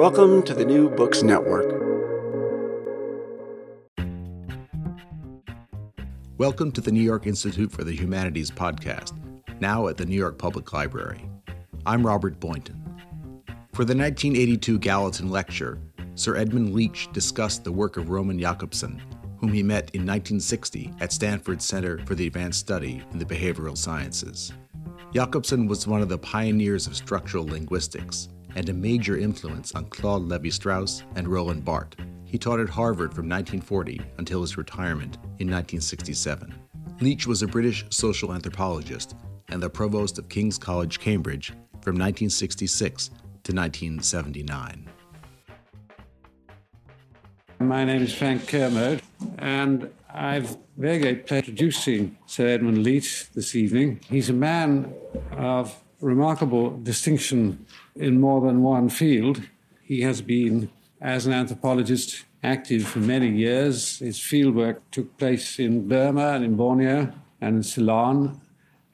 Welcome to the New Books Network. Welcome to the New York Institute for the Humanities podcast, now at the New York Public Library. I'm Robert Boynton. For the 1982 Gallatin Lecture, Sir Edmund Leach discussed the work of Roman Jakobson, whom he met in 1960 at Stanford Center for the Advanced Study in the Behavioral Sciences. Jakobson was one of the pioneers of structural linguistics and a major influence on Claude Levi Strauss and Roland Barthes. He taught at Harvard from 1940 until his retirement in 1967. Leach was a British social anthropologist and the provost of King's College, Cambridge from 1966 to 1979. My name is Frank Kermode, and I've very great pleasure introducing Sir Edmund Leach this evening. He's a man of remarkable distinction in more than one field. He has been, as an anthropologist, active for many years. His fieldwork took place in Burma and in Borneo and in Ceylon,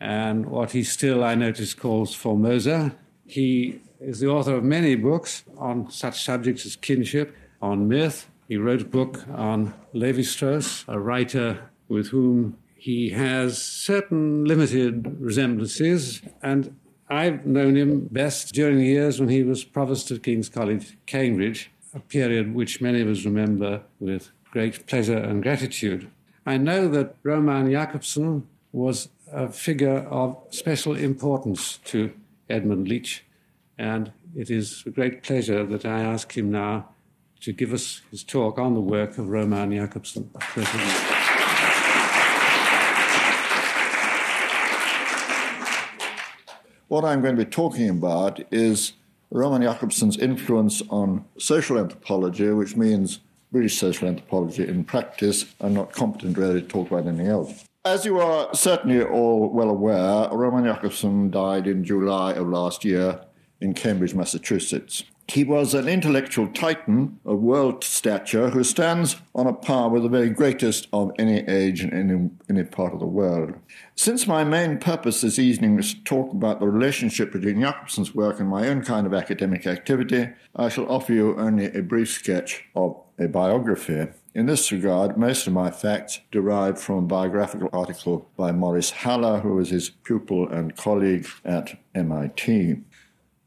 and what he still, I notice, calls Formosa. He is the author of many books on such subjects as kinship, on myth. He wrote a book on Levi Strauss, a writer with whom he has certain limited resemblances, and I've known him best during the years when he was provost of King's College, Cambridge, a period which many of us remember with great pleasure and gratitude. I know that Roman Jakobson was a figure of special importance to Edmund Leach, and it is a great pleasure that I ask him now to give us his talk on the work of Roman Jakobson. What I'm going to be talking about is Roman Jakobson's influence on social anthropology, which means British social anthropology in practice. I'm not competent really to talk about anything else. As you are certainly all well aware, Roman Jakobson died in July of last year in Cambridge, Massachusetts. He was an intellectual titan of world stature who stands on a par with the very greatest of any age in any, any part of the world. Since my main purpose this evening is to talk about the relationship between Jakobson's work and my own kind of academic activity, I shall offer you only a brief sketch of a biography. In this regard, most of my facts derive from a biographical article by Morris Halle, who was his pupil and colleague at MIT.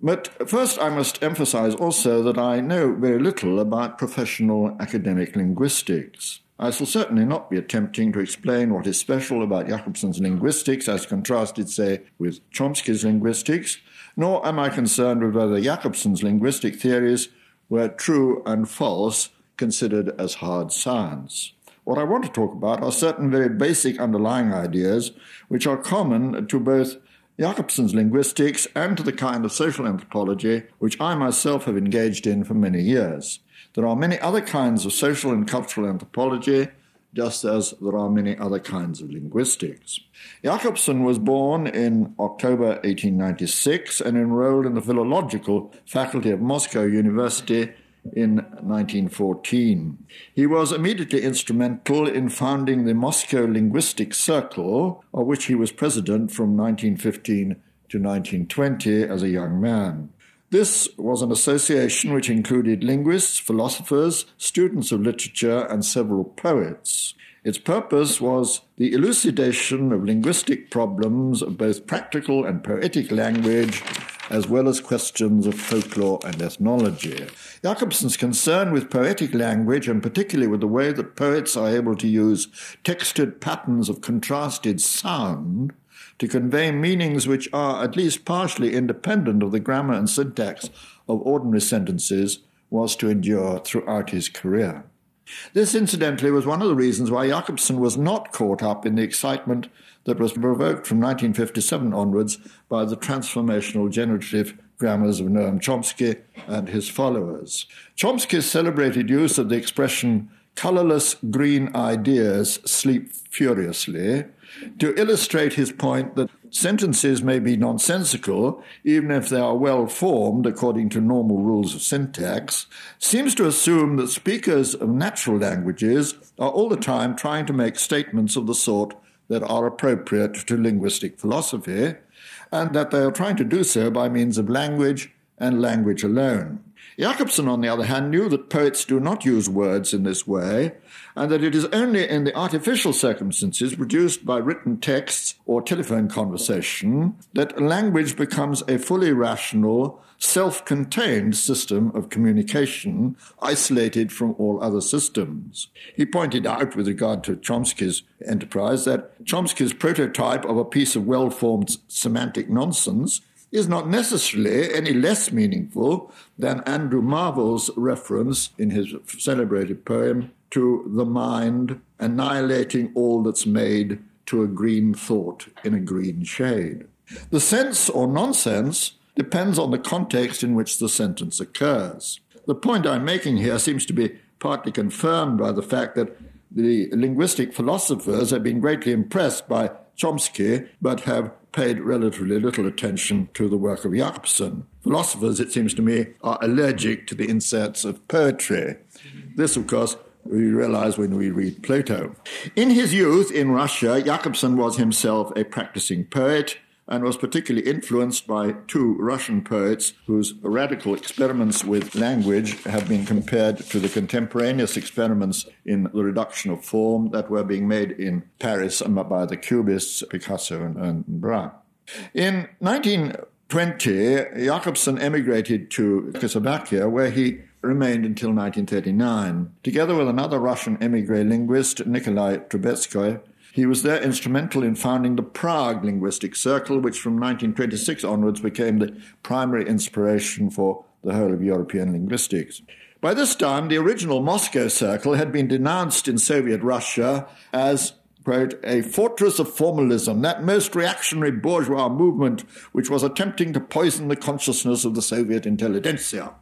But first, I must emphasize also that I know very little about professional academic linguistics. I shall certainly not be attempting to explain what is special about Jakobson's linguistics as contrasted, say, with Chomsky's linguistics, nor am I concerned with whether Jakobson's linguistic theories were true and false considered as hard science. What I want to talk about are certain very basic underlying ideas which are common to both Jakobson's linguistics and to the kind of social anthropology which I myself have engaged in for many years. There are many other kinds of social and cultural anthropology, just as there are many other kinds of linguistics. Jakobson was born in October 1896 and enrolled in the philological faculty of Moscow University in 1914. He was immediately instrumental in founding the Moscow Linguistic Circle, of which he was president from 1915 to 1920 as a young man. This was an association which included linguists, philosophers, students of literature, and several poets. Its purpose was the elucidation of linguistic problems of both practical and poetic language, as well as questions of folklore and ethnology. Jakobson's concern with poetic language, and particularly with the way that poets are able to use textured patterns of contrasted sound, to convey meanings which are at least partially independent of the grammar and syntax of ordinary sentences was to endure throughout his career. This, incidentally, was one of the reasons why Jakobson was not caught up in the excitement that was provoked from 1957 onwards by the transformational generative grammars of Noam Chomsky and his followers. Chomsky's celebrated use of the expression colorless green ideas sleep furiously to illustrate his point that sentences may be nonsensical, even if they are well formed according to normal rules of syntax, seems to assume that speakers of natural languages are all the time trying to make statements of the sort that are appropriate to linguistic philosophy, and that they are trying to do so by means of language and language alone. Jakobson, on the other hand, knew that poets do not use words in this way, and that it is only in the artificial circumstances produced by written texts or telephone conversation that language becomes a fully rational, self contained system of communication, isolated from all other systems. He pointed out, with regard to Chomsky's enterprise, that Chomsky's prototype of a piece of well formed semantic nonsense is not necessarily any less meaningful than Andrew Marvell's reference in his celebrated poem to the mind annihilating all that's made to a green thought in a green shade. The sense or nonsense depends on the context in which the sentence occurs. The point I'm making here seems to be partly confirmed by the fact that the linguistic philosophers have been greatly impressed by Chomsky, but have paid relatively little attention to the work of Jakobson. Philosophers, it seems to me, are allergic to the inserts of poetry. This, of course, we realize when we read Plato. In his youth in Russia, Jakobson was himself a practicing poet and was particularly influenced by two Russian poets whose radical experiments with language have been compared to the contemporaneous experiments in the reduction of form that were being made in Paris by the Cubists, Picasso and, and Braque. In 1920, Jakobson emigrated to Czechoslovakia, where he remained until 1939. Together with another Russian emigre linguist, Nikolai Trubetskoy, he was there instrumental in founding the Prague Linguistic Circle, which from 1926 onwards became the primary inspiration for the whole of European linguistics. By this time, the original Moscow Circle had been denounced in Soviet Russia as quote, a fortress of formalism, that most reactionary bourgeois movement which was attempting to poison the consciousness of the Soviet intelligentsia.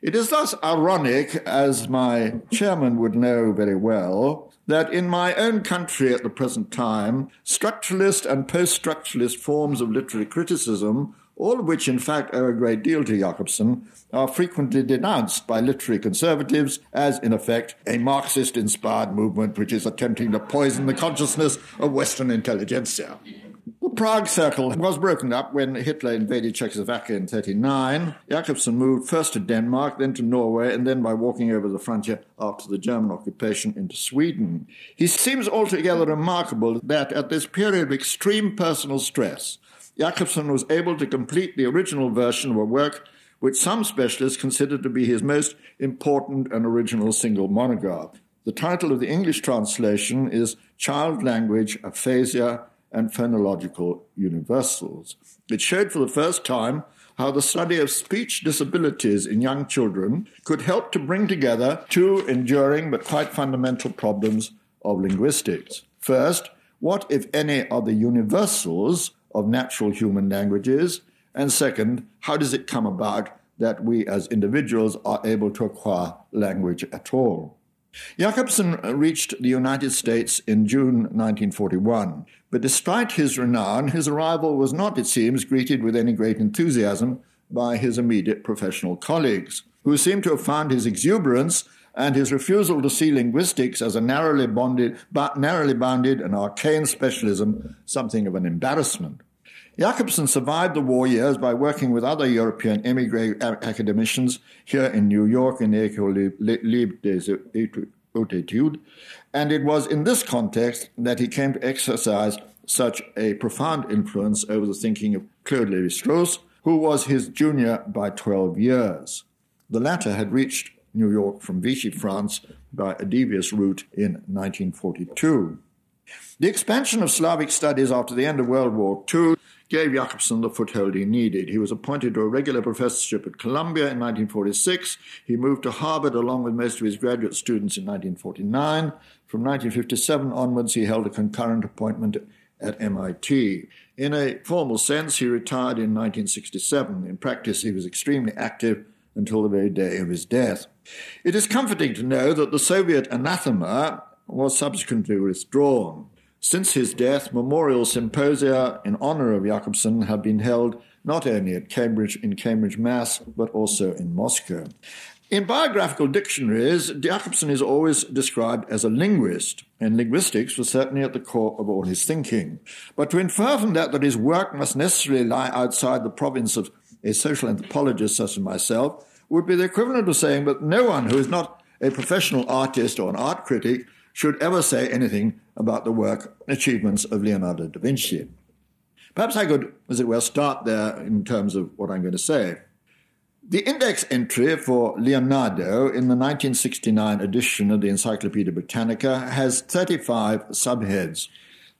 It is thus ironic, as my chairman would know very well, that in my own country at the present time, structuralist and post structuralist forms of literary criticism, all of which in fact owe a great deal to Jakobson, are frequently denounced by literary conservatives as, in effect, a Marxist inspired movement which is attempting to poison the consciousness of Western intelligentsia. The Prague Circle was broken up when Hitler invaded Czechoslovakia in 39. Jakobson moved first to Denmark, then to Norway, and then by walking over the frontier after the German occupation into Sweden. He seems altogether remarkable that at this period of extreme personal stress, Jakobson was able to complete the original version of a work which some specialists consider to be his most important and original single monograph. The title of the English translation is Child Language, Aphasia, and phonological universals. It showed for the first time how the study of speech disabilities in young children could help to bring together two enduring but quite fundamental problems of linguistics. First, what, if any, are the universals of natural human languages? And second, how does it come about that we as individuals are able to acquire language at all? Jakobson reached the United States in June 1941, but despite his renown, his arrival was not, it seems, greeted with any great enthusiasm by his immediate professional colleagues, who seemed to have found his exuberance and his refusal to see linguistics as a narrowly, bonded, narrowly bounded and arcane specialism something of an embarrassment. Jakobson survived the war years by working with other European emigre academicians here in New York in the École Libre des Hautes and it was in this context that he came to exercise such a profound influence over the thinking of Claude Lévi-Strauss, who was his junior by 12 years. The latter had reached New York from Vichy, France, by a devious route in 1942. The expansion of Slavic studies after the end of World War II gave Jakobson the foothold he needed. He was appointed to a regular professorship at Columbia in 1946. He moved to Harvard along with most of his graduate students in 1949. From 1957 onwards, he held a concurrent appointment at MIT. In a formal sense, he retired in 1967. In practice, he was extremely active until the very day of his death. It is comforting to know that the Soviet anathema was subsequently withdrawn. Since his death, memorial symposia in honor of Jakobson have been held not only at Cambridge in Cambridge, Mass, but also in Moscow. In biographical dictionaries, Jakobson is always described as a linguist, and linguistics was certainly at the core of all his thinking. But to infer from that that his work must necessarily lie outside the province of a social anthropologist such as myself would be the equivalent of saying that no one who is not a professional artist or an art critic should ever say anything about the work achievements of Leonardo da Vinci. Perhaps I could, as it were, start there in terms of what I'm going to say. The index entry for Leonardo in the 1969 edition of the Encyclopedia Britannica has 35 subheads,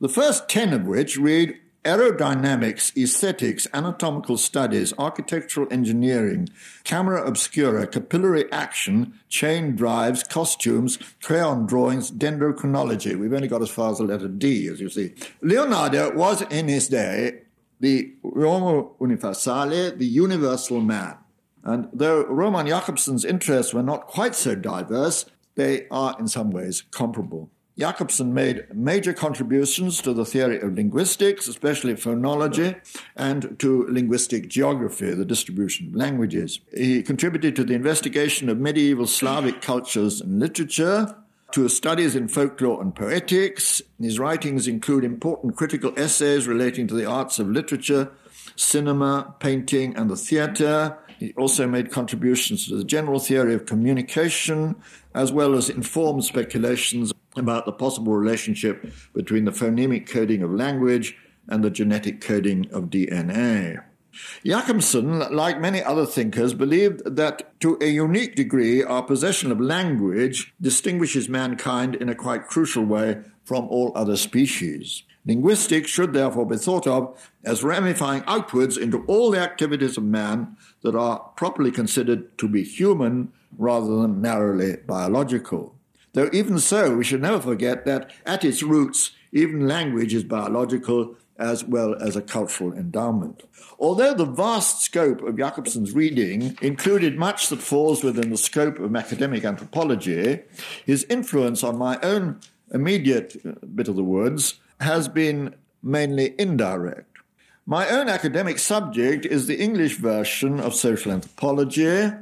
the first 10 of which read aerodynamics, aesthetics, anatomical studies, architectural engineering, camera obscura, capillary action, chain drives, costumes, crayon drawings, dendrochronology. We've only got as far as the letter D, as you see. Leonardo was in his day the Uomo Universale, the universal man. And though Roman Jakobson's interests were not quite so diverse, they are in some ways comparable. Jakobson made major contributions to the theory of linguistics, especially phonology, and to linguistic geography, the distribution of languages. He contributed to the investigation of medieval Slavic cultures and literature, to studies in folklore and poetics. His writings include important critical essays relating to the arts of literature, cinema, painting, and the theatre. He also made contributions to the general theory of communication, as well as informed speculations about the possible relationship between the phonemic coding of language and the genetic coding of DNA. Jakobson, like many other thinkers, believed that to a unique degree our possession of language distinguishes mankind in a quite crucial way from all other species. Linguistics should therefore be thought of as ramifying outwards into all the activities of man that are properly considered to be human rather than narrowly biological. Though even so, we should never forget that at its roots, even language is biological as well as a cultural endowment. Although the vast scope of Jakobson's reading included much that falls within the scope of academic anthropology, his influence on my own immediate uh, bit of the woods has been mainly indirect. My own academic subject is the English version of social anthropology,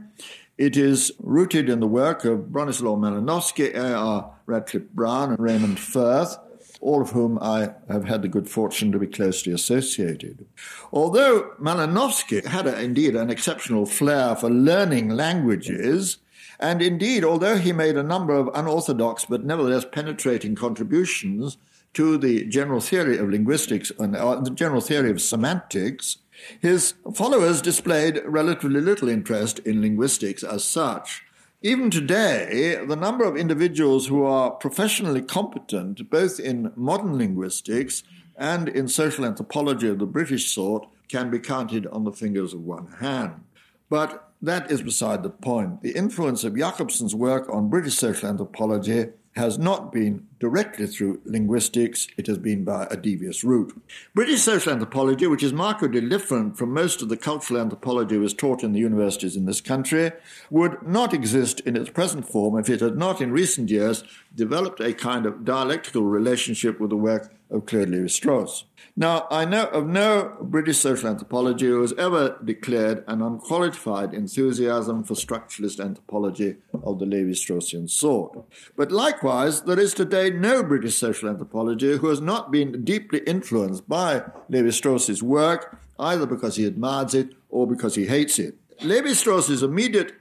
it is rooted in the work of Bronislaw Malinowski, A.R. Radcliffe Brown, and Raymond Firth, all of whom I have had the good fortune to be closely associated. Although Malinowski had a, indeed an exceptional flair for learning languages, and indeed, although he made a number of unorthodox but nevertheless penetrating contributions to the general theory of linguistics and uh, the general theory of semantics, his followers displayed relatively little interest in linguistics as such. Even today, the number of individuals who are professionally competent, both in modern linguistics and in social anthropology of the British sort, can be counted on the fingers of one hand. But that is beside the point. The influence of Jakobson's work on British social anthropology has not been directly through linguistics, it has been by a devious route. British social anthropology, which is markedly different from most of the cultural anthropology was taught in the universities in this country, would not exist in its present form if it had not in recent years developed a kind of dialectical relationship with the work of Claude Lévi-Strauss. Now, I know of no British social anthropology who has ever declared an unqualified enthusiasm for structuralist anthropology of the Levi-Straussian sort. But likewise, there is today no British social anthropology who has not been deeply influenced by Levi-Strauss's work, either because he admires it or because he hates it. Levi-Strauss's immediate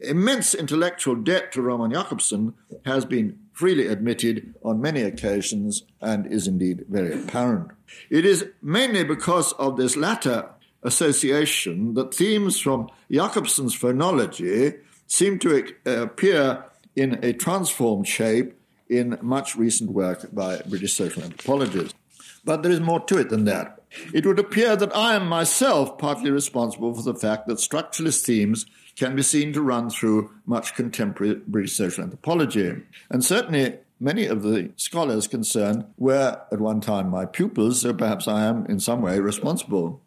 immense intellectual debt to Roman Jakobson has been freely admitted on many occasions and is indeed very apparent. It is mainly because of this latter association that themes from Jakobson's phonology seem to uh, appear in a transformed shape in much recent work by British social anthropologists. But there is more to it than that. It would appear that I am myself partly responsible for the fact that structuralist themes can be seen to run through much contemporary British social anthropology. And certainly Many of the scholars concerned were at one time my pupils, so perhaps I am in some way responsible.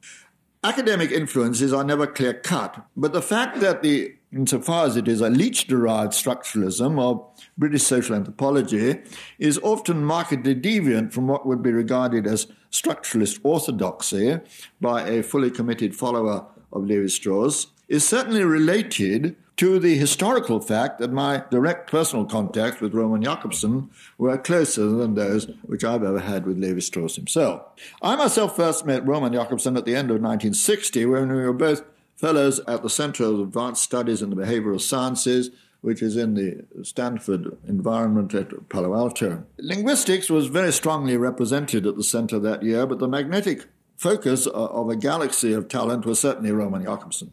Academic influences are never clear cut, but the fact that the insofar as it is a Leach derived structuralism of British social anthropology, is often markedly deviant from what would be regarded as structuralist orthodoxy by a fully committed follower of Levi Strauss, is certainly related to the historical fact that my direct personal contacts with Roman Jakobson were closer than those which I've ever had with Levi Strauss himself. I myself first met Roman Jakobson at the end of 1960 when we were both fellows at the Center of Advanced Studies in the Behavioral Sciences, which is in the Stanford environment at Palo Alto. Linguistics was very strongly represented at the center that year, but the magnetic focus uh, of a galaxy of talent was certainly Roman Jakobson.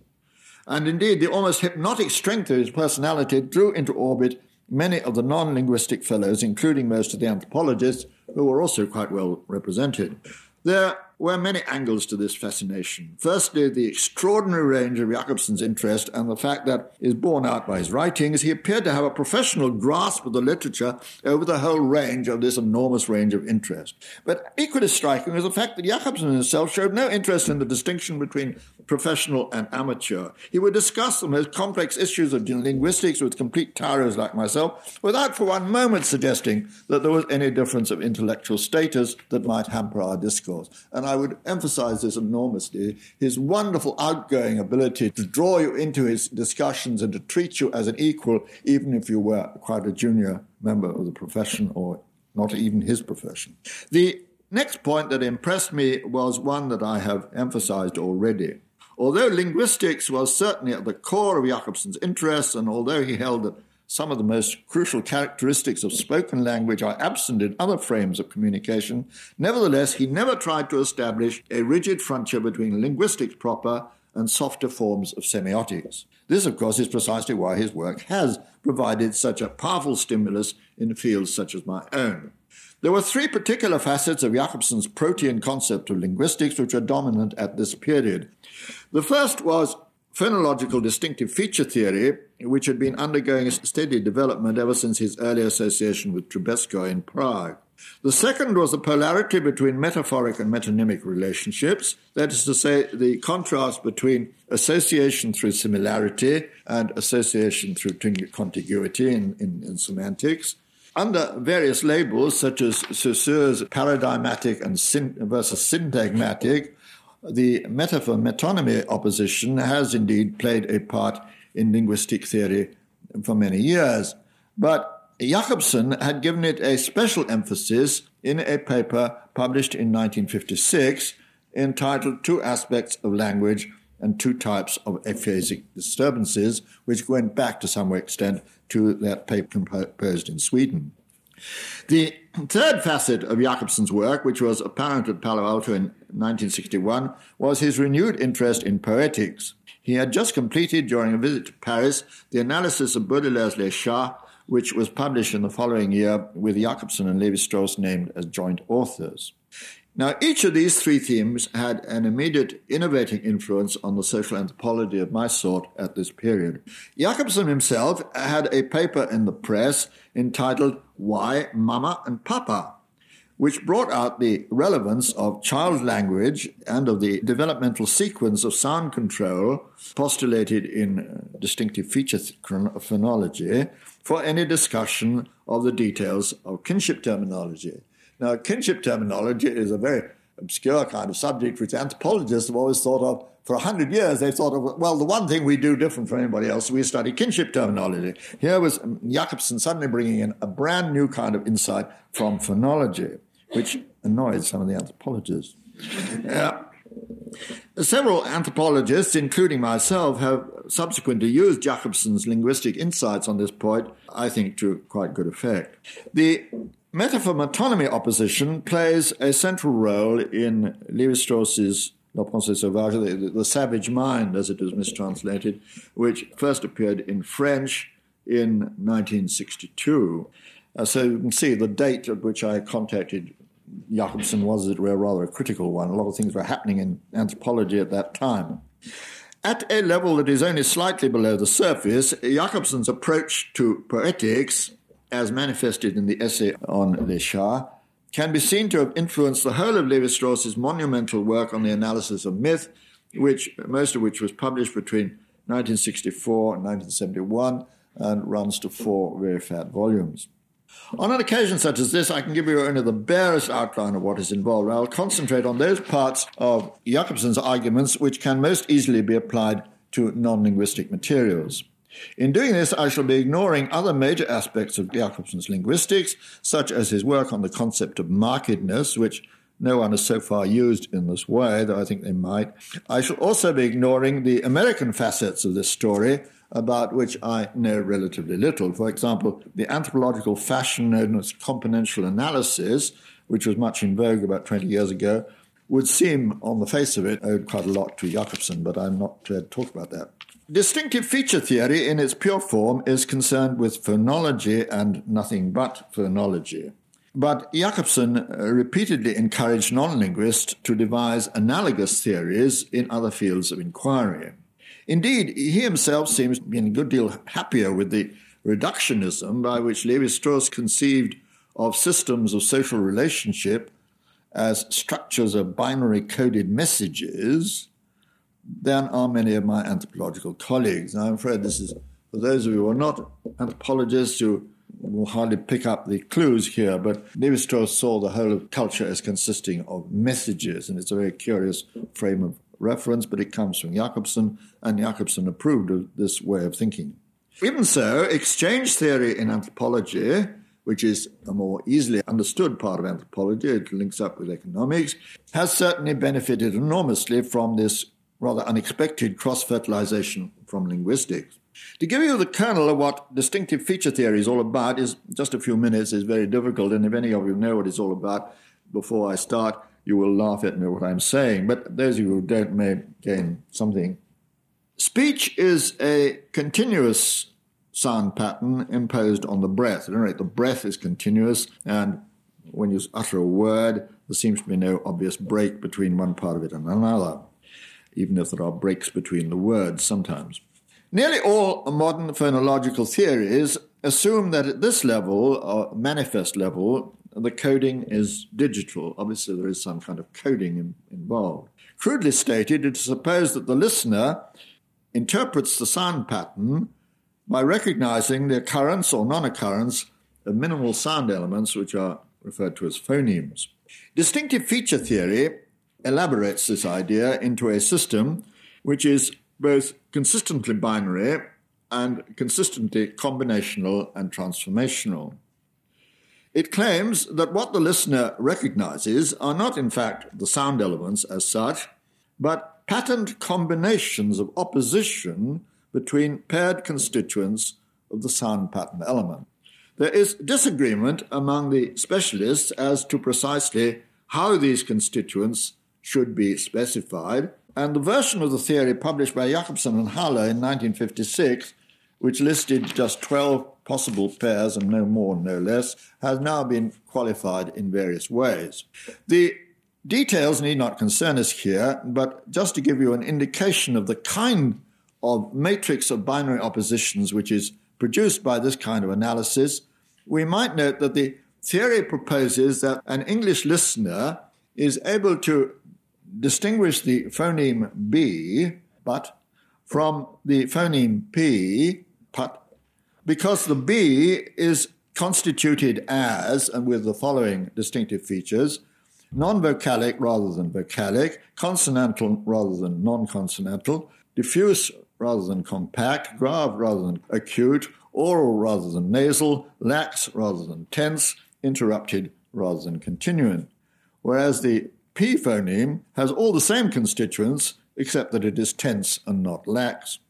And indeed, the almost hypnotic strength of his personality drew into orbit many of the non linguistic fellows, including most of the anthropologists, who were also quite well represented. There were many angles to this fascination. Firstly, the extraordinary range of Jakobson's interest and the fact that is borne out by his writings, he appeared to have a professional grasp of the literature over the whole range of this enormous range of interest. But equally striking is the fact that Jakobson himself showed no interest in the distinction between professional and amateur. He would discuss the most complex issues of linguistics with complete tyros like myself, without for one moment suggesting that there was any difference of intellectual status that might hamper our discourse. And I would emphasize this enormously, his wonderful outgoing ability to draw you into his discussions and to treat you as an equal, even if you were quite a junior member of the profession or not even his profession. The next point that impressed me was one that I have emphasized already. Although linguistics was certainly at the core of Jakobson's interests, and although he held that some of the most crucial characteristics of spoken language are absent in other frames of communication, nevertheless, he never tried to establish a rigid frontier between linguistics proper and softer forms of semiotics. This, of course, is precisely why his work has provided such a powerful stimulus in fields such as my own. There were three particular facets of Jakobson's protean concept of linguistics which were dominant at this period. The first was phonological distinctive feature theory, which had been undergoing steady development ever since his early association with Trubetskoy in Prague. The second was the polarity between metaphoric and metonymic relationships, that is to say, the contrast between association through similarity and association through contiguity in, in, in semantics. Under various labels, such as Saussure's paradigmatic and syn- versus syntagmatic, the metaphor metonymy opposition has indeed played a part in linguistic theory for many years. But Jakobson had given it a special emphasis in a paper published in 1956 entitled Two Aspects of Language and Two Types of Aphasic Disturbances, which went back to some extent to that paper composed in Sweden. The third facet of Jakobson's work, which was apparent at Palo Alto in 1961, was his renewed interest in poetics. He had just completed, during a visit to Paris, the analysis of Baudelaire's Les Chats, which was published in the following year with Jakobson and Levi Strauss named as joint authors. Now, each of these three themes had an immediate innovating influence on the social anthropology of my sort at this period. Jakobson himself had a paper in the press entitled Why Mama and Papa, which brought out the relevance of child language and of the developmental sequence of sound control postulated in uh, distinctive feature phonology for any discussion of the details of kinship terminology. Now, kinship terminology is a very obscure kind of subject which anthropologists have always thought of. For a hundred years, they thought of, well, the one thing we do different from anybody else, we study kinship terminology. Here was Jakobson suddenly bringing in a brand new kind of insight from phonology which annoyed some of the anthropologists. Uh, several anthropologists, including myself, have subsequently used Jakobson's linguistic insights on this point, I think, to quite good effect. The metaphor metonymy opposition plays a central role in Lévi-Strauss's La Pensée Sauvage, the, the savage mind, as it is mistranslated, which first appeared in French in 1962. Uh, so you can see the date at which I contacted Jakobson was, rather a critical one. A lot of things were happening in anthropology at that time. At a level that is only slightly below the surface, Jakobson's approach to poetics, as manifested in the essay on Les Chats, can be seen to have influenced the whole of Lévi-Strauss's monumental work on the analysis of myth, which most of which was published between 1964 and 1971 and runs to four very fat volumes. On an occasion such as this, I can give you only the barest outline of what is involved. I'll concentrate on those parts of Jakobson's arguments which can most easily be applied to non linguistic materials. In doing this, I shall be ignoring other major aspects of Jakobson's linguistics, such as his work on the concept of markedness, which no one has so far used in this way, though I think they might. I shall also be ignoring the American facets of this story, about which I know relatively little. For example, the anthropological fashion known as componential analysis, which was much in vogue about 20 years ago, would seem, on the face of it, owed quite a lot to Jakobson, but I'm not prepared to talk about that. Distinctive feature theory, in its pure form, is concerned with phonology and nothing but phonology. But Jakobson uh, repeatedly encouraged non linguists to devise analogous theories in other fields of inquiry. Indeed, he himself seems to be a good deal happier with the reductionism by which Levi Strauss conceived of systems of social relationship as structures of binary coded messages than are many of my anthropological colleagues. I'm afraid this is for those of you who are not anthropologists who will hardly pick up the clues here, but Levi Strauss saw the whole of culture as consisting of messages, and it's a very curious frame of reference, but it comes from Jakobson, and Jakobson approved of this way of thinking. Even so, exchange theory in anthropology, which is a more easily understood part of anthropology, it links up with economics, has certainly benefited enormously from this rather unexpected cross fertilization from linguistics. To give you the kernel of what distinctive feature theory is all about is just a few minutes is very difficult, and if any of you know what it's all about before I start, you will laugh at me what I'm saying, but those of you who don't may gain something. Speech is a continuous sound pattern imposed on the breath. At any rate, the breath is continuous, and when you utter a word, there seems to be no obvious break between one part of it and another, even if there are breaks between the words sometimes. Nearly all modern phonological theories assume that at this level, or manifest level, the coding is digital. Obviously, there is some kind of coding in, involved. Crudely stated, it is supposed that the listener interprets the sound pattern by recognizing the occurrence or non occurrence of minimal sound elements, which are referred to as phonemes. Distinctive feature theory elaborates this idea into a system which is both consistently binary and consistently combinational and transformational. It claims that what the listener recognizes are not, in fact, the sound elements as such, but patterned combinations of opposition between paired constituents of the sound pattern element. There is disagreement among the specialists as to precisely how these constituents should be specified, and the version of the theory published by Jakobson and Halle in 1956, which listed just 12 possible pairs and no more, no less, has now been qualified in various ways. The Details need not concern us here, but just to give you an indication of the kind of matrix of binary oppositions which is produced by this kind of analysis, we might note that the theory proposes that an English listener is able to distinguish the phoneme B, but, from the phoneme P, put, because the B is constituted as, and with the following distinctive features, non-vocalic rather than vocalic, consonantal rather than non-consonantal, diffuse rather than compact, grave rather than acute, oral rather than nasal, lax rather than tense, interrupted rather than continuing. Whereas the P phoneme has all the same constituents except that it is tense and not lax.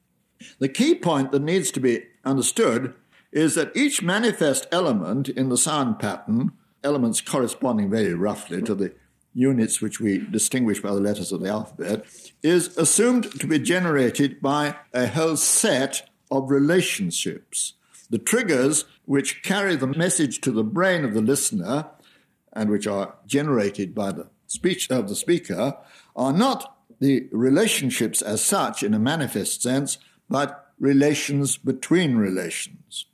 The key point that needs to be understood is that each manifest element in the sound pattern, elements corresponding very roughly to the units which we distinguish by the letters of the alphabet, is assumed to be generated by a whole set of relationships. The triggers which carry the message to the brain of the listener and which are generated by the speech of the speaker are not the relationships as such in a manifest sense, but relations between relations.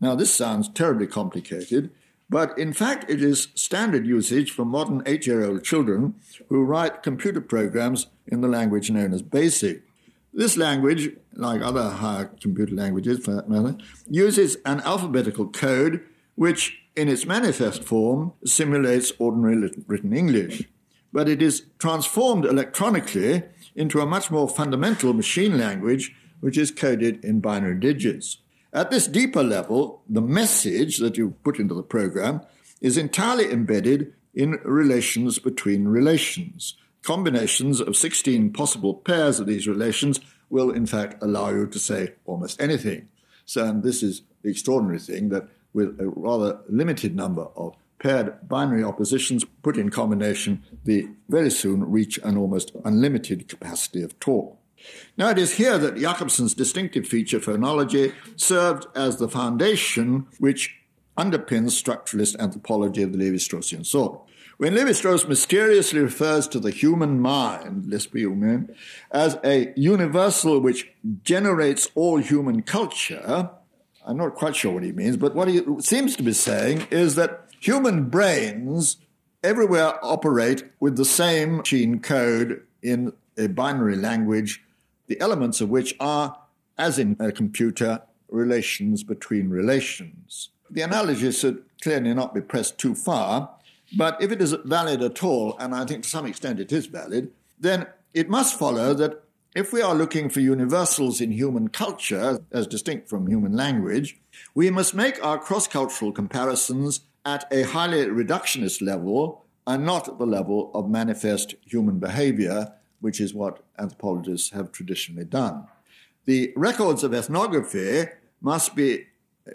Now, this sounds terribly complicated, but in fact, it is standard usage for modern eight year old children who write computer programs in the language known as BASIC. This language, like other higher computer languages for that matter, uses an alphabetical code which, in its manifest form, simulates ordinary written English. But it is transformed electronically into a much more fundamental machine language which is coded in binary digits. At this deeper level, the message that you put into the program is entirely embedded in relations between relations. Combinations of 16 possible pairs of these relations will, in fact, allow you to say almost anything. So, and this is the extraordinary thing that with a rather limited number of paired binary oppositions put in combination, they very soon reach an almost unlimited capacity of talk. Now, it is here that Jakobson's distinctive feature phonology served as the foundation which underpins structuralist anthropology of the Levi Straussian sort. When Levi Strauss mysteriously refers to the human mind, l'esprit as a universal which generates all human culture, I'm not quite sure what he means, but what he seems to be saying is that human brains everywhere operate with the same machine code in a binary language the elements of which are, as in a computer, relations between relations. The analogy should clearly not be pressed too far, but if it is valid at all, and I think to some extent it is valid, then it must follow that if we are looking for universals in human culture, as distinct from human language, we must make our cross cultural comparisons at a highly reductionist level and not at the level of manifest human behavior which is what anthropologists have traditionally done. The records of ethnography must be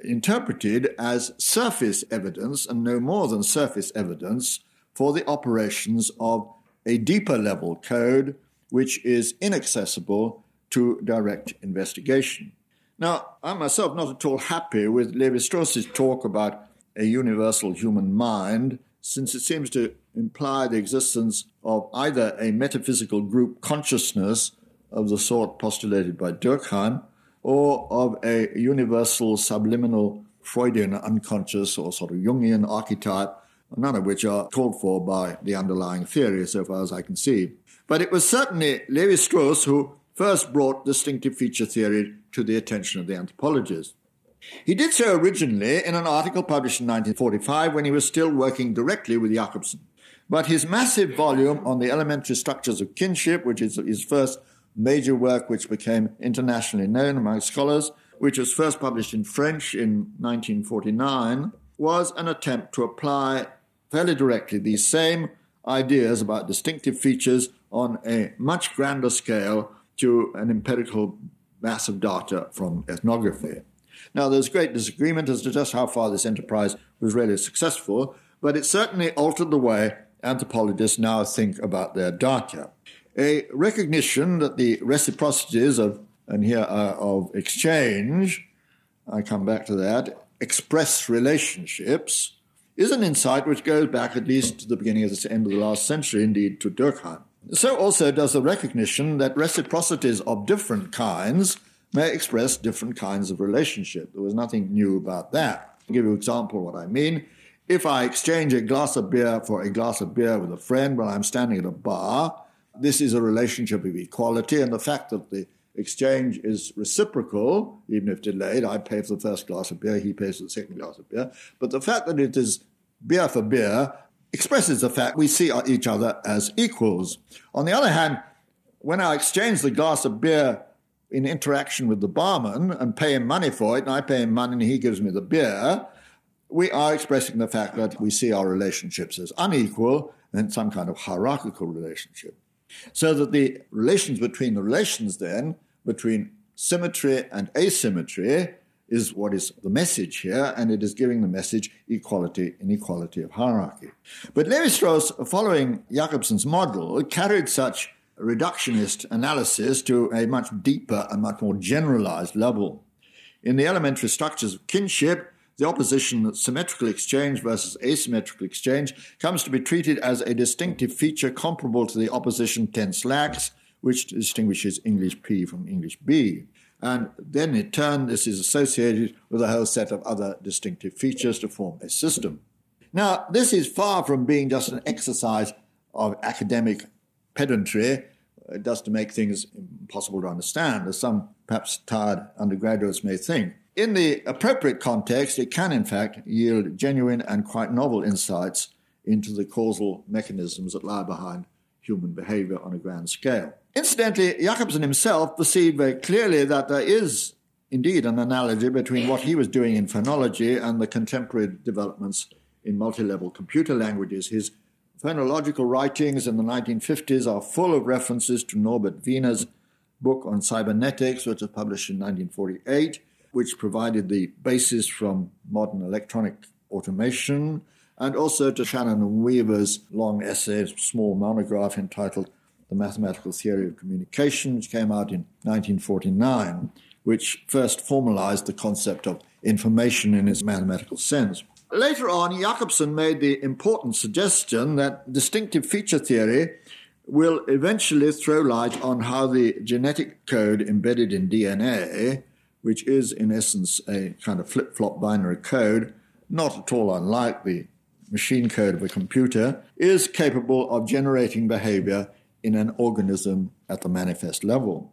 interpreted as surface evidence and no more than surface evidence for the operations of a deeper level code which is inaccessible to direct investigation. Now, I'm myself not at all happy with Levi Strauss's talk about a universal human mind, since it seems to imply the existence of either a metaphysical group consciousness of the sort postulated by Durkheim or of a universal subliminal Freudian unconscious or sort of Jungian archetype, none of which are called for by the underlying theory, so far as I can see. But it was certainly Levi Strauss who first brought distinctive feature theory to the attention of the anthropologists. He did so originally in an article published in 1945 when he was still working directly with Jakobson. But his massive volume on the elementary structures of kinship, which is his first major work which became internationally known among scholars, which was first published in French in 1949, was an attempt to apply fairly directly these same ideas about distinctive features on a much grander scale to an empirical mass of data from ethnography. Now, there's great disagreement as to just how far this enterprise was really successful, but it certainly altered the way anthropologists now think about their data. A recognition that the reciprocities of, and here of exchange, I come back to that, express relationships, is an insight which goes back at least to the beginning of the end of the last century, indeed to Durkheim. So also does the recognition that reciprocities of different kinds may express different kinds of relationship. There was nothing new about that. I'll give you an example of what I mean. If I exchange a glass of beer for a glass of beer with a friend while I'm standing at a bar, this is a relationship of equality, and the fact that the exchange is reciprocal, even if delayed, I pay for the first glass of beer, he pays for the second glass of beer, but the fact that it is beer for beer expresses the fact we see each other as equals. On the other hand, when I exchange the glass of beer in interaction with the barman and pay him money for it, and I pay him money and he gives me the beer, we are expressing the fact that we see our relationships as unequal and some kind of hierarchical relationship. So that the relations between the relations then, between symmetry and asymmetry, is what is the message here, and it is giving the message equality, inequality of hierarchy. But Levi-Strauss, following Jakobson's model, carried such reductionist analysis to a much deeper and much more generalized level. In the elementary structures of kinship, the opposition that symmetrical exchange versus asymmetrical exchange comes to be treated as a distinctive feature comparable to the opposition tense lax, which distinguishes English P from English B. And then in turn, this is associated with a whole set of other distinctive features to form a system. Now, this is far from being just an exercise of academic pedantry, just to make things impossible to understand, as some perhaps tired undergraduates may think. In the appropriate context, it can in fact yield genuine and quite novel insights into the causal mechanisms that lie behind human behavior on a grand scale. Incidentally, Jakobson himself perceived very clearly that there is indeed an analogy between what he was doing in phonology and the contemporary developments in multi-level computer languages. His phonological writings in the 1950s are full of references to Norbert Wiener's book on cybernetics, which was published in 1948, which provided the basis from modern electronic automation, and also to Shannon and Weaver's long essay, small monograph entitled the Mathematical Theory of Communication, which came out in 1949, which first formalized the concept of information in its mathematical sense. Later on, Jakobson made the important suggestion that distinctive feature theory will eventually throw light on how the genetic code embedded in DNA, which is in essence a kind of flip flop binary code, not at all unlike the machine code of a computer, is capable of generating behavior in an organism at the manifest level.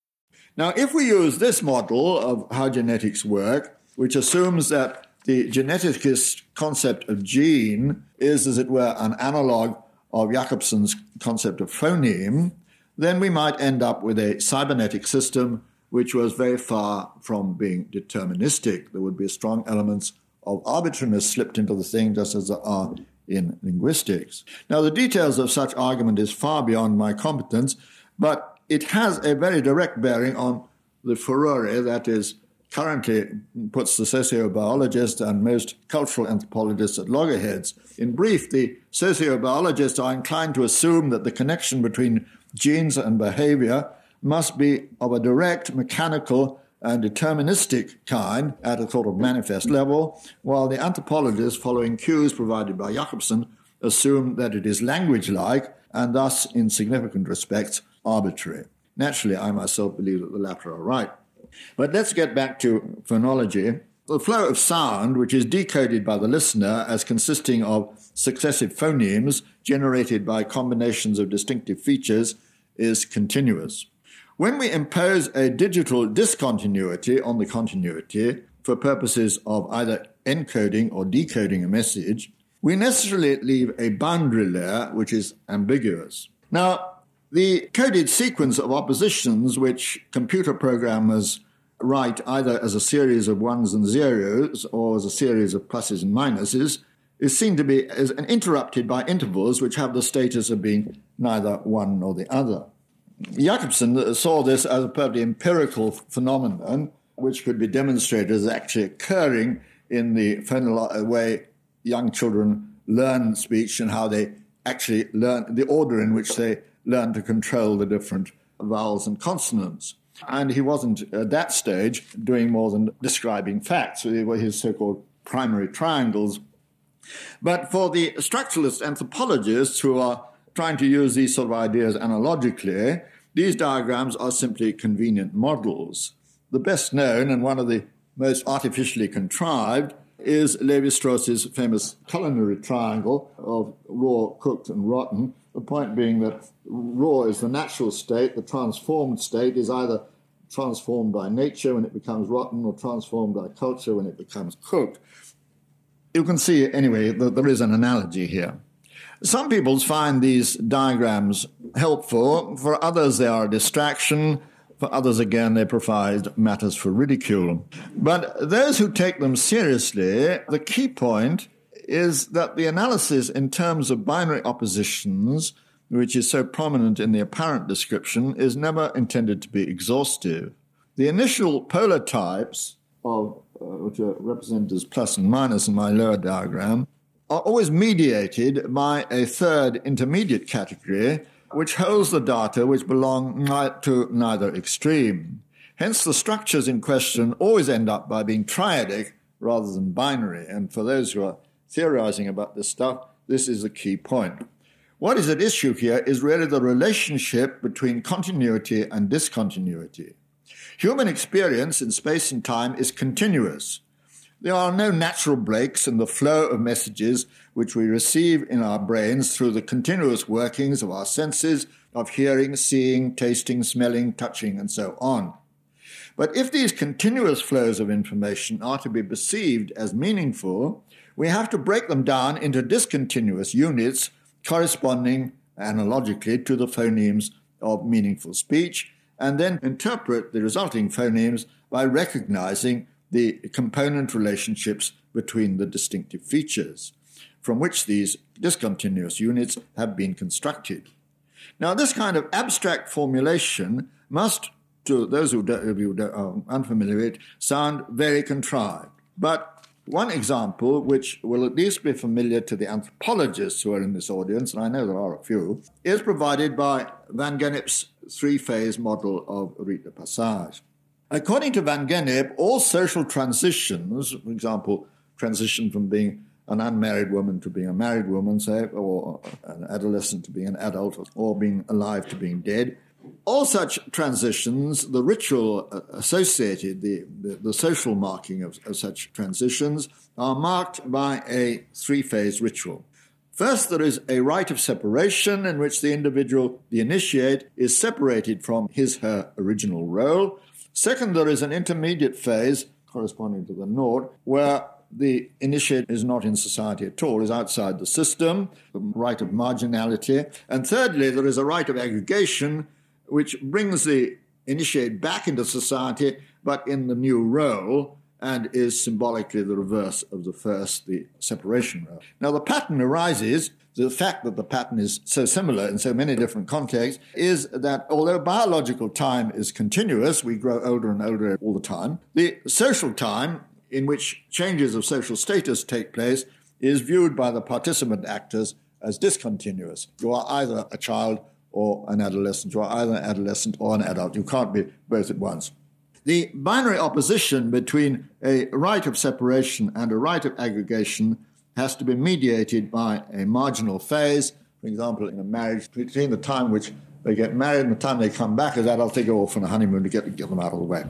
Now, if we use this model of how genetics work, which assumes that the geneticist concept of gene is, as it were, an analog of Jakobson's concept of phoneme, then we might end up with a cybernetic system which was very far from being deterministic. There would be strong elements of arbitrariness slipped into the thing, just as there are in linguistics. Now, the details of such argument is far beyond my competence, but it has a very direct bearing on the furore that is currently puts the sociobiologists and most cultural anthropologists at loggerheads. In brief, the sociobiologists are inclined to assume that the connection between genes and behavior must be of a direct, mechanical, and deterministic kind at a sort of manifest level, while the anthropologists, following cues provided by Jakobson, assume that it is language like and thus, in significant respects, arbitrary. Naturally, I myself believe that the latter are right. But let's get back to phonology. The flow of sound, which is decoded by the listener as consisting of successive phonemes generated by combinations of distinctive features, is continuous. When we impose a digital discontinuity on the continuity for purposes of either encoding or decoding a message, we necessarily leave a boundary layer which is ambiguous. Now, the coded sequence of oppositions, which computer programmers write either as a series of ones and zeros or as a series of pluses and minuses, is seen to be as interrupted by intervals which have the status of being neither one nor the other. Jakobson saw this as a perfectly empirical phenomenon which could be demonstrated as actually occurring in the way young children learn speech and how they actually learn the order in which they learn to control the different vowels and consonants. And he wasn't at that stage doing more than describing facts. They were his so called primary triangles. But for the structuralist anthropologists who are trying to use these sort of ideas analogically, these diagrams are simply convenient models. The best known and one of the most artificially contrived is Levi Strauss's famous culinary triangle of raw, cooked, and rotten. The point being that raw is the natural state, the transformed state is either transformed by nature when it becomes rotten or transformed by culture when it becomes cooked. You can see, anyway, that there is an analogy here. Some people find these diagrams helpful, for others, they are a distraction. For others, again, they provide matters for ridicule. But those who take them seriously, the key point is that the analysis in terms of binary oppositions, which is so prominent in the apparent description, is never intended to be exhaustive. The initial polar types of uh, which are represented as plus and minus in my lower diagram, are always mediated by a third intermediate category, which holds the data which belong to neither extreme. Hence, the structures in question always end up by being triadic rather than binary. And for those who are theorizing about this stuff, this is a key point. What is at issue here is really the relationship between continuity and discontinuity. Human experience in space and time is continuous. There are no natural breaks in the flow of messages which we receive in our brains through the continuous workings of our senses of hearing, seeing, tasting, smelling, touching, and so on. But if these continuous flows of information are to be perceived as meaningful, we have to break them down into discontinuous units corresponding analogically to the phonemes of meaningful speech, and then interpret the resulting phonemes by recognizing the component relationships between the distinctive features from which these discontinuous units have been constructed. Now, this kind of abstract formulation must, to those who are um, unfamiliar with it, sound very contrived. But one example, which will at least be familiar to the anthropologists who are in this audience, and I know there are a few, is provided by Van Gennep's three phase model of rite de passage. According to Van Gennep, all social transitions, for example, transition from being an unmarried woman to being a married woman, say, or an adolescent to being an adult, or being alive to being dead, all such transitions, the ritual uh, associated, the, the, the social marking of, of such transitions, are marked by a three phase ritual. First, there is a rite of separation in which the individual, the initiate, is separated from his her original role Second, there is an intermediate phase corresponding to the Nord, where the initiate is not in society at all, is outside the system, the rite of marginality. And thirdly, there is a rite of aggregation, which brings the initiate back into society, but in the new role, and is symbolically the reverse of the first, the separation role. Now, the pattern arises the fact that the pattern is so similar in so many different contexts is that although biological time is continuous, we grow older and older all the time, the social time in which changes of social status take place is viewed by the participant actors as discontinuous. You are either a child or an adolescent. You are either an adolescent or an adult. You can't be both at once. The binary opposition between a rite of separation and a rite of aggregation has to be mediated by a marginal phase. For example, in a marriage, between the time which they get married and the time they come back as adults, they go off on a honeymoon to get, get them out of the way.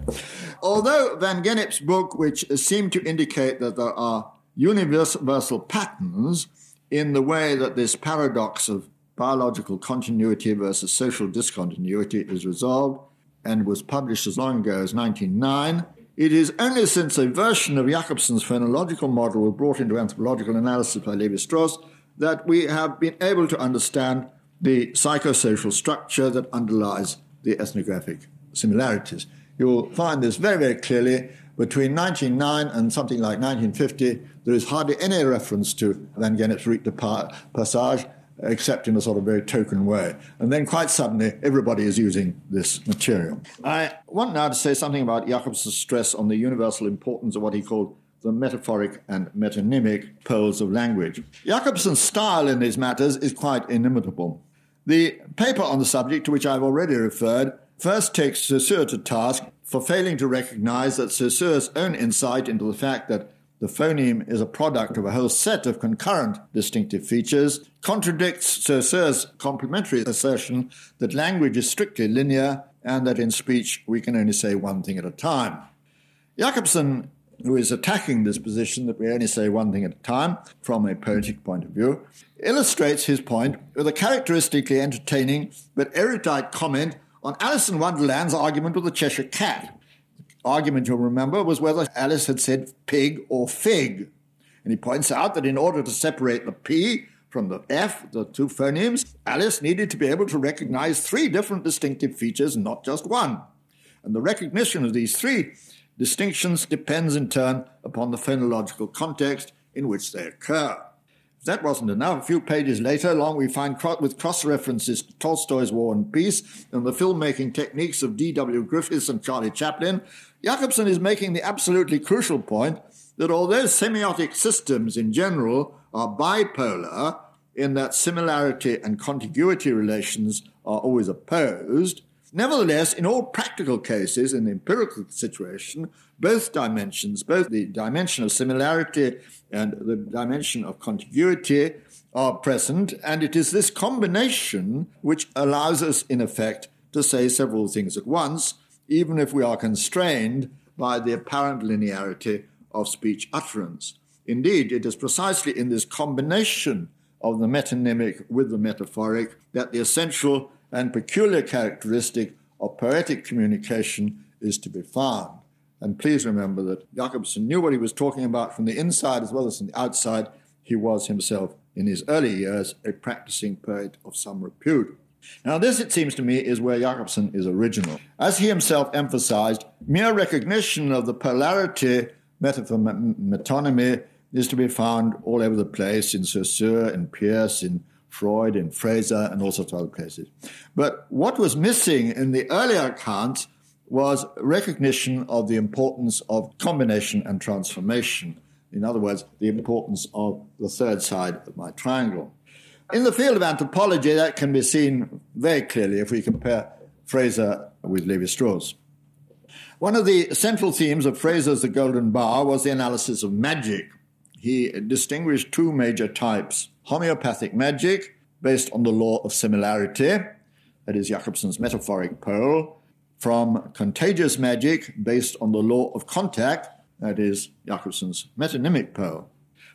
Although Van Gennep's book, which seemed to indicate that there are universal patterns in the way that this paradox of biological continuity versus social discontinuity is resolved, and was published as long ago as 1909, it is only since a version of Jakobson's phonological model was brought into anthropological analysis by Levi Strauss that we have been able to understand the psychosocial structure that underlies the ethnographic similarities. You'll find this very, very clearly between 1909 and something like 1950, there is hardly any reference to Van Gennep's Rite de Passage, except in a sort of very token way. And then quite suddenly, everybody is using this material. I want now to say something about Jakobson's stress on the universal importance of what he called the metaphoric and metonymic poles of language. Jakobson's style in these matters is quite inimitable. The paper on the subject, to which I've already referred, first takes Saussure to task for failing to recognize that Saussure's own insight into the fact that the phoneme is a product of a whole set of concurrent distinctive features contradicts Saussure's complementary assertion that language is strictly linear and that in speech we can only say one thing at a time. Jakobson who is attacking this position that we only say one thing at a time from a poetic point of view, illustrates his point with a characteristically entertaining but erudite comment on Alice in Wonderland's argument with the Cheshire Cat. The argument, you'll remember, was whether Alice had said pig or fig. And he points out that in order to separate the P from the F, the two phonemes, Alice needed to be able to recognize three different distinctive features, not just one. And the recognition of these three distinctions depends in turn upon the phonological context in which they occur. If that wasn't enough, a few pages later, along we find with cross references to Tolstoy's War and Peace and the filmmaking techniques of D.W. Griffiths and Charlie Chaplin, Jakobson is making the absolutely crucial point that although semiotic systems in general are bipolar, in that similarity and contiguity relations are always opposed, Nevertheless, in all practical cases, in the empirical situation, both dimensions, both the dimension of similarity and the dimension of contiguity, are present, and it is this combination which allows us, in effect, to say several things at once, even if we are constrained by the apparent linearity of speech utterance. Indeed, it is precisely in this combination of the metonymic with the metaphoric that the essential and peculiar characteristic of poetic communication is to be found. And please remember that Jakobson knew what he was talking about from the inside as well as from the outside. He was himself, in his early years, a practicing poet of some repute. Now, this, it seems to me, is where Jakobson is original. As he himself emphasized, mere recognition of the polarity metaphor metonymy is to be found all over the place in Saussure, in Peirce, in Freud and Frazer and all sorts of other places. But what was missing in the earlier accounts was recognition of the importance of combination and transformation. In other words, the importance of the third side of my triangle. In the field of anthropology, that can be seen very clearly if we compare Frazer with Levi Strauss. One of the central themes of Frazer's The Golden Bough was the analysis of magic. He distinguished two major types homeopathic magic based on the law of similarity, that is Jakobson's metaphoric pole, from contagious magic based on the law of contact, that is Jakobson's metonymic pole.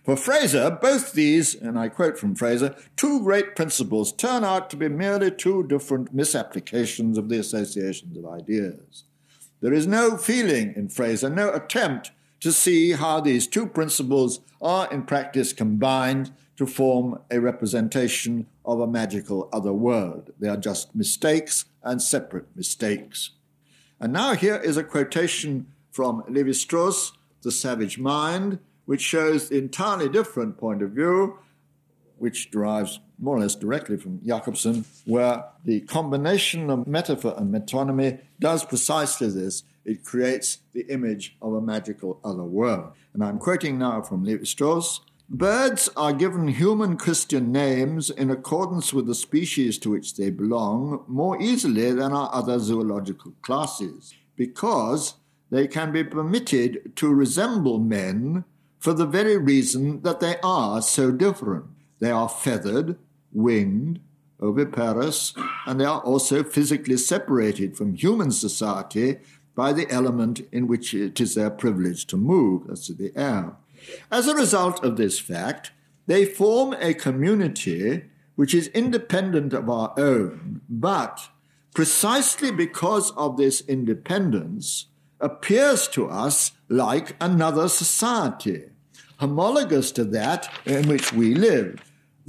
For Frazer, both these, and I quote from Frazer, two great principles turn out to be merely two different misapplications of the associations of ideas. There is no feeling in Frazer, no attempt to see how these two principles are in practice combined to form a representation of a magical other world. They are just mistakes and separate mistakes. And now here is a quotation from Levi Strauss, The Savage Mind, which shows the entirely different point of view, which derives more or less directly from Jakobson, where the combination of metaphor and metonymy does precisely this. It creates the image of a magical other world. And I'm quoting now from Levi Strauss Birds are given human Christian names in accordance with the species to which they belong more easily than are other zoological classes, because they can be permitted to resemble men for the very reason that they are so different. They are feathered, winged, oviparous, and they are also physically separated from human society by the element in which it is their privilege to move, that's the air. As a result of this fact, they form a community which is independent of our own, but precisely because of this independence, appears to us like another society, homologous to that in which we live.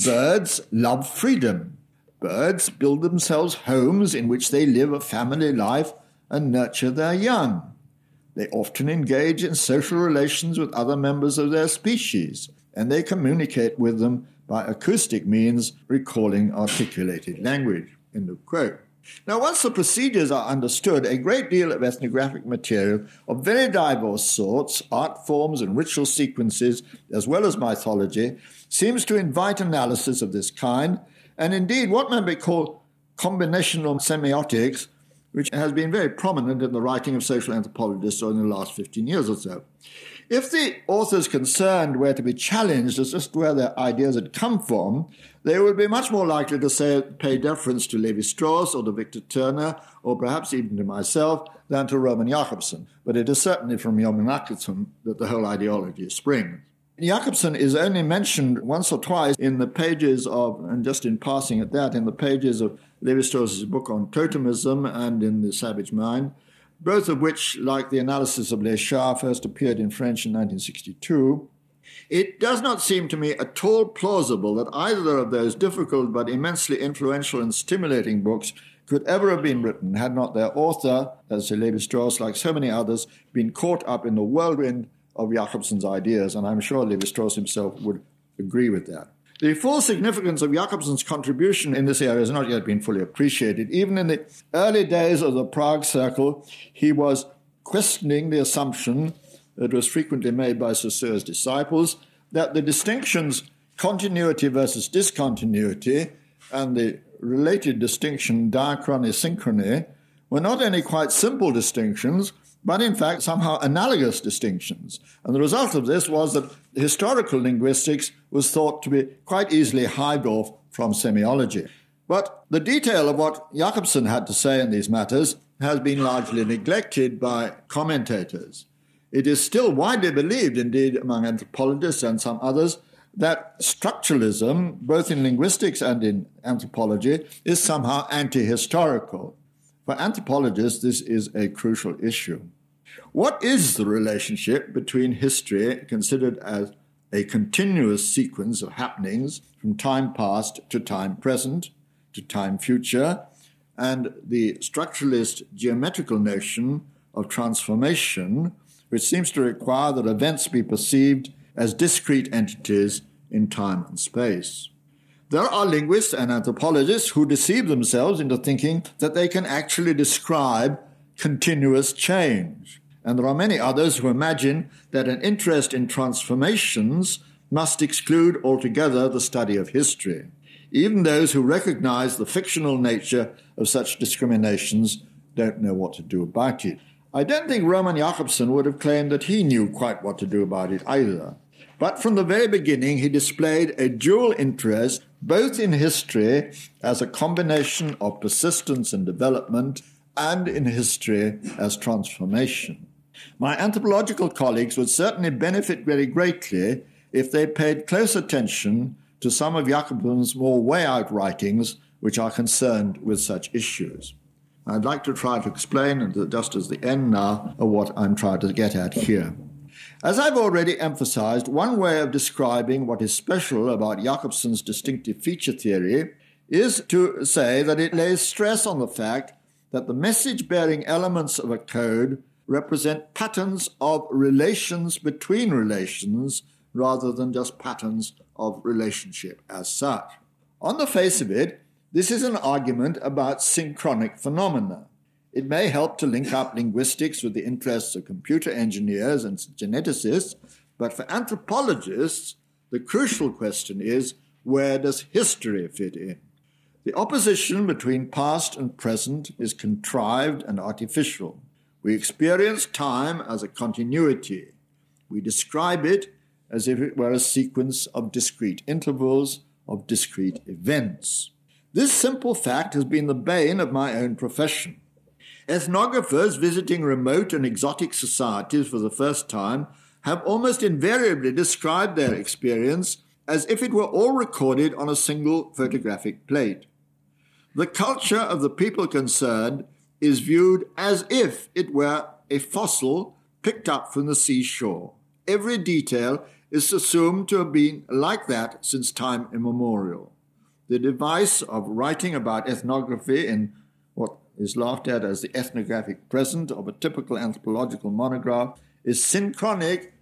Birds love freedom. Birds build themselves homes in which they live a family life and nurture their young. They often engage in social relations with other members of their species, and they communicate with them by acoustic means, recalling articulated language. End of quote. Now, once the procedures are understood, a great deal of ethnographic material of very diverse sorts, art forms and ritual sequences, as well as mythology, seems to invite analysis of this kind, and indeed what might be called combinational semiotics, which has been very prominent in the writing of social anthropologists in the last 15 years or so. If the authors concerned were to be challenged as just where their ideas had come from, they would be much more likely to say, pay deference to Levi Strauss or to Victor Turner, or perhaps even to myself, than to Roman Jakobson. But it is certainly from Roman Jakobson that the whole ideology springs. Jakobson is only mentioned once or twice in the pages of, and just in passing at that, in the pages of Levi Strauss's book on totemism and in The Savage Mind both of which, like the analysis of Les Chats, first appeared in French in 1962, it does not seem to me at all plausible that either of those difficult but immensely influential and stimulating books could ever have been written had not their author, as Levi Strauss, like so many others, been caught up in the whirlwind of Jakobson's ideas, and I'm sure Levi Strauss himself would agree with that. The full significance of Jakobson's contribution in this area has not yet been fully appreciated. Even in the early days of the Prague Circle, he was questioning the assumption that was frequently made by Saussure's disciples that the distinctions continuity versus discontinuity and the related distinction diachrony synchrony were not only quite simple distinctions, but in fact somehow analogous distinctions. And the result of this was that historical linguistics was thought to be quite easily hived off from semiology. But the detail of what Jakobson had to say in these matters has been largely neglected by commentators. It is still widely believed, indeed, among anthropologists and some others, that structuralism, both in linguistics and in anthropology, is somehow anti historical. For anthropologists, this is a crucial issue. What is the relationship between history, considered as a continuous sequence of happenings from time past to time present to time future, and the structuralist geometrical notion of transformation, which seems to require that events be perceived as discrete entities in time and space? There are linguists and anthropologists who deceive themselves into thinking that they can actually describe continuous change. And there are many others who imagine that an interest in transformations must exclude altogether the study of history. Even those who recognize the fictional nature of such discriminations don't know what to do about it. I don't think Roman Jakobson would have claimed that he knew quite what to do about it either. But from the very beginning, he displayed a dual interest both in history as a combination of persistence and development and in history as transformation. My anthropological colleagues would certainly benefit very greatly if they paid close attention to some of Jakobson's more way out writings which are concerned with such issues. I'd like to try to explain, just as the end now, of what I'm trying to get at here. As I've already emphasized, one way of describing what is special about Jakobson's distinctive feature theory is to say that it lays stress on the fact that the message bearing elements of a code represent patterns of relations between relations rather than just patterns of relationship as such. On the face of it, this is an argument about synchronic phenomena. It may help to link up linguistics with the interests of computer engineers and geneticists, but for anthropologists, the crucial question is where does history fit in? The opposition between past and present is contrived and artificial. We experience time as a continuity. We describe it as if it were a sequence of discrete intervals, of discrete events. This simple fact has been the bane of my own profession. Ethnographers visiting remote and exotic societies for the first time have almost invariably described their experience as if it were all recorded on a single photographic plate. The culture of the people concerned is viewed as if it were a fossil picked up from the seashore. Every detail is assumed to have been like that since time immemorial. The device of writing about ethnography in what is laughed at as the ethnographic present of a typical anthropological monograph, is synchronic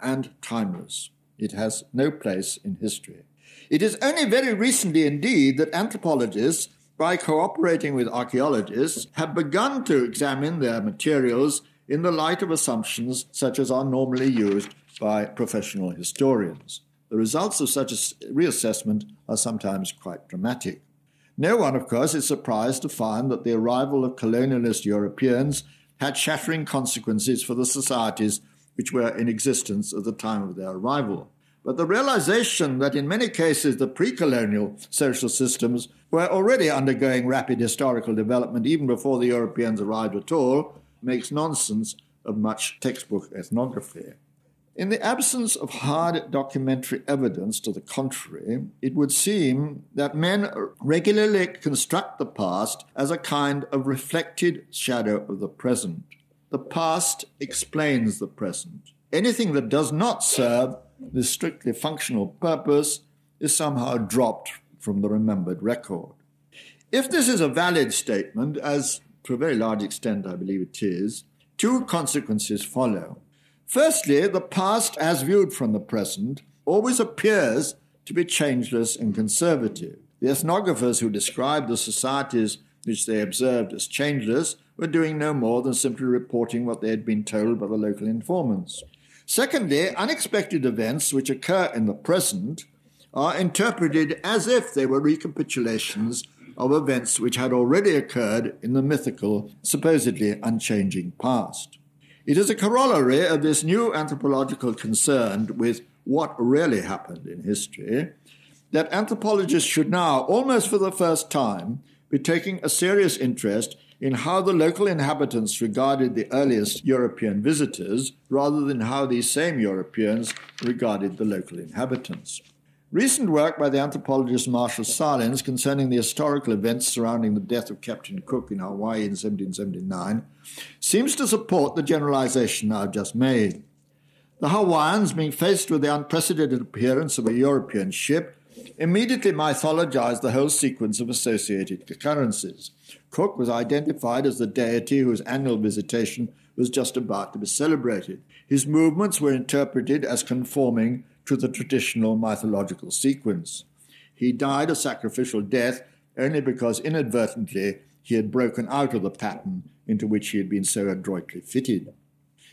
and timeless. It has no place in history. It is only very recently, indeed, that anthropologists, by cooperating with archaeologists, have begun to examine their materials in the light of assumptions such as are normally used by professional historians. The results of such a reassessment are sometimes quite dramatic. No one, of course, is surprised to find that the arrival of colonialist Europeans had shattering consequences for the societies which were in existence at the time of their arrival. But the realization that in many cases the pre colonial social systems were already undergoing rapid historical development even before the Europeans arrived at all makes nonsense of much textbook ethnography. In the absence of hard documentary evidence to the contrary, it would seem that men regularly construct the past as a kind of reflected shadow of the present. The past explains the present. Anything that does not serve this strictly functional purpose is somehow dropped from the remembered record. If this is a valid statement, as to a very large extent I believe it is, two consequences follow. Firstly, the past, as viewed from the present, always appears to be changeless and conservative. The ethnographers who described the societies which they observed as changeless were doing no more than simply reporting what they had been told by the local informants. Secondly, unexpected events which occur in the present are interpreted as if they were recapitulations of events which had already occurred in the mythical, supposedly unchanging past. It is a corollary of this new anthropological concern with what really happened in history that anthropologists should now, almost for the first time, be taking a serious interest in how the local inhabitants regarded the earliest European visitors rather than how these same Europeans regarded the local inhabitants. Recent work by the anthropologist Marshall Sahlins concerning the historical events surrounding the death of Captain Cook in Hawaii in 1779 seems to support the generalization I've just made. The Hawaiians, being faced with the unprecedented appearance of a European ship, immediately mythologized the whole sequence of associated occurrences. Cook was identified as the deity whose annual visitation was just about to be celebrated. His movements were interpreted as conforming to the traditional mythological sequence. He died a sacrificial death only because inadvertently he had broken out of the pattern into which he had been so adroitly fitted.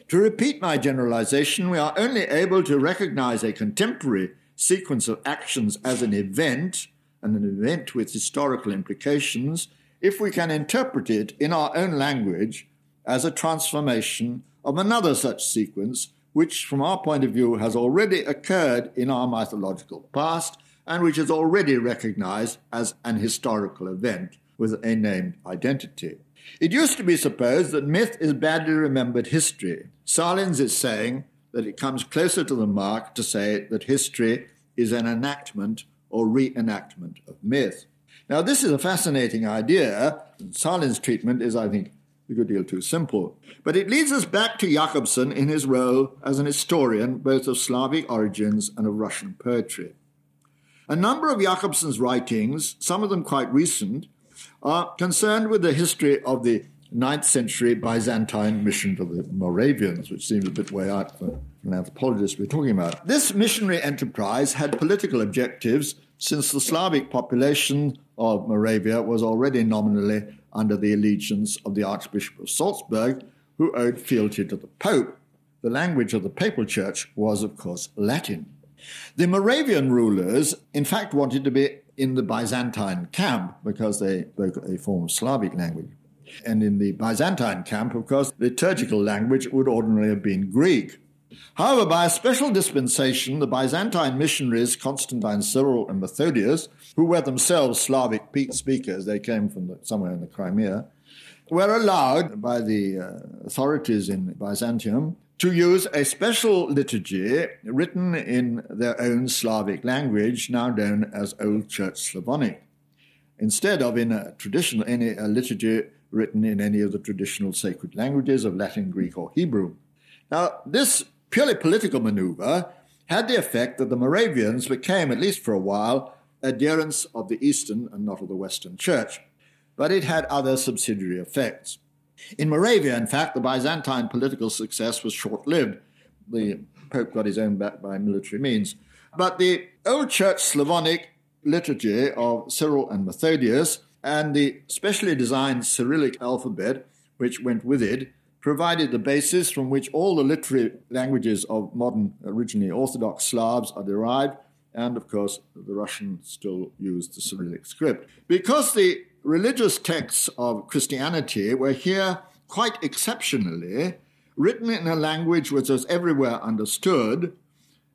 To repeat my generalization, we are only able to recognize a contemporary sequence of actions as an event, and an event with historical implications, if we can interpret it in our own language as a transformation of another such sequence which, from our point of view, has already occurred in our mythological past and which is already recognized as an historical event with a named identity. It used to be supposed that myth is badly remembered history. Sahlins is saying that it comes closer to the mark to say that history is an enactment or reenactment of myth. Now, this is a fascinating idea. Sahlins' treatment is, I think, a good deal too simple. But it leads us back to Jakobson in his role as an historian both of Slavic origins and of Russian poetry. A number of Jakobson's writings, some of them quite recent, are concerned with the history of the 9th century Byzantine mission to the Moravians, which seems a bit way out for an anthropologist we're talking about. This missionary enterprise had political objectives since the Slavic population of Moravia was already nominally under the allegiance of the Archbishop of Salzburg, who owed fealty to the Pope. The language of the papal church was, of course, Latin. The Moravian rulers, in fact, wanted to be in the Byzantine camp because they spoke a form of Slavic language. And in the Byzantine camp, of course, liturgical language would ordinarily have been Greek. However, by a special dispensation, the Byzantine missionaries, Constantine, Cyril, and Methodius, who were themselves Slavic speakers, they came from the, somewhere in the Crimea, were allowed by the uh, authorities in Byzantium to use a special liturgy written in their own Slavic language, now known as Old Church Slavonic, instead of in a traditional any a liturgy written in any of the traditional sacred languages of Latin, Greek, or Hebrew. Now, this purely political maneuver had the effect that the Moravians became, at least for a while, adherents of the Eastern and not of the Western Church. but it had other subsidiary effects. In Moravia, in fact, the Byzantine political success was short lived. The Pope got his own back by military means. But the Old Church Slavonic liturgy of Cyril and Methodius and the specially designed Cyrillic alphabet, which went with it, provided the basis from which all the literary languages of modern, originally Orthodox Slavs are derived, and of course, the Russians still use the Cyrillic script. Because the religious texts of Christianity were here quite exceptionally written in a language which was everywhere understood,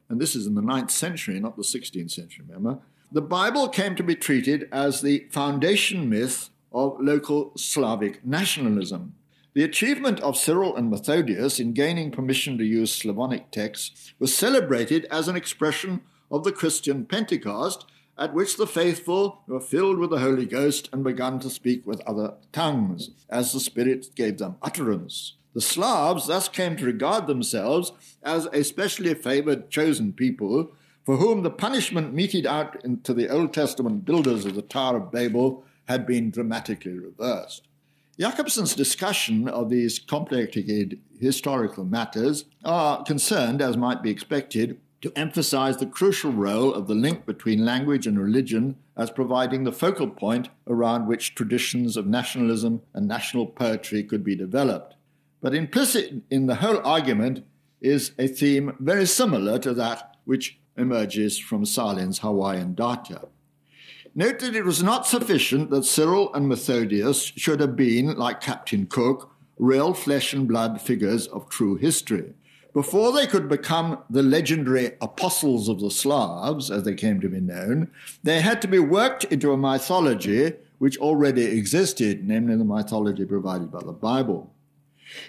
and this is in the 9th century, not the 16th century, remember, the Bible came to be treated as the foundation myth of local Slavic nationalism. The achievement of Cyril and Methodius in gaining permission to use Slavonic texts was celebrated as an expression of the Christian Pentecost, at which the faithful were filled with the Holy Ghost and began to speak with other tongues, as the Spirit gave them utterance. The Slavs thus came to regard themselves as a specially favored chosen people, for whom the punishment meted out to the Old Testament builders of the Tower of Babel had been dramatically reversed. Jakobson's discussion of these complicated historical matters are concerned, as might be expected, to emphasize the crucial role of the link between language and religion as providing the focal point around which traditions of nationalism and national poetry could be developed. But implicit in the whole argument is a theme very similar to that which emerges from Sahlins' Hawaiian Data. Note that it was not sufficient that Cyril and Methodius should have been, like Captain Cook, real flesh and blood figures of true history. Before they could become the legendary apostles of the Slavs, as they came to be known, they had to be worked into a mythology which already existed, namely the mythology provided by the Bible.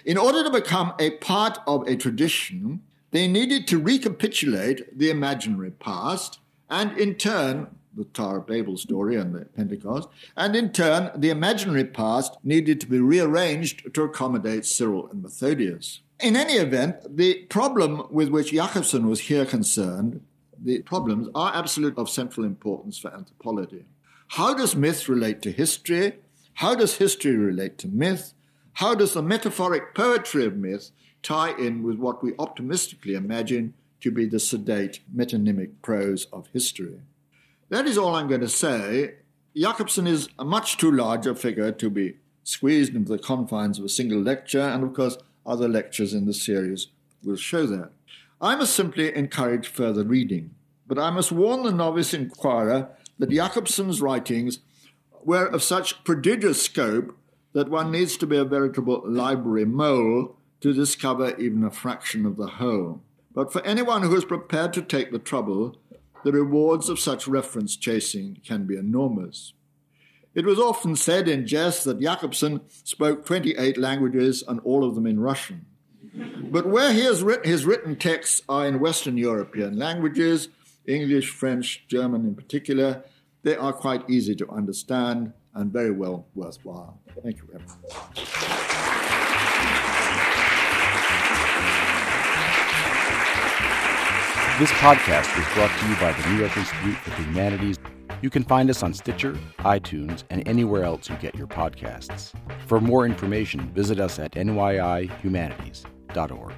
In order to become a part of a tradition, they needed to recapitulate the imaginary past and, in turn, the Tower of Babel story and the Pentecost, and in turn, the imaginary past needed to be rearranged to accommodate Cyril and Methodius. In any event, the problem with which Jakobson was here concerned, the problems are absolute of central importance for anthropology. How does myth relate to history? How does history relate to myth? How does the metaphoric poetry of myth tie in with what we optimistically imagine to be the sedate metonymic prose of history? That is all I'm going to say. Jakobson is a much too large a figure to be squeezed into the confines of a single lecture, and of course, other lectures in the series will show that. I must simply encourage further reading, but I must warn the novice inquirer that Jakobson's writings were of such prodigious scope that one needs to be a veritable library mole to discover even a fraction of the whole. But for anyone who is prepared to take the trouble, the rewards of such reference chasing can be enormous. It was often said in jest that Jakobson spoke 28 languages and all of them in Russian. But where written, his written texts are in Western European languages, English, French, German in particular, they are quite easy to understand and very well worthwhile. Thank you very much. This podcast was brought to you by the New York Institute for the Humanities. You can find us on Stitcher, iTunes, and anywhere else you get your podcasts. For more information, visit us at nyihumanities.org.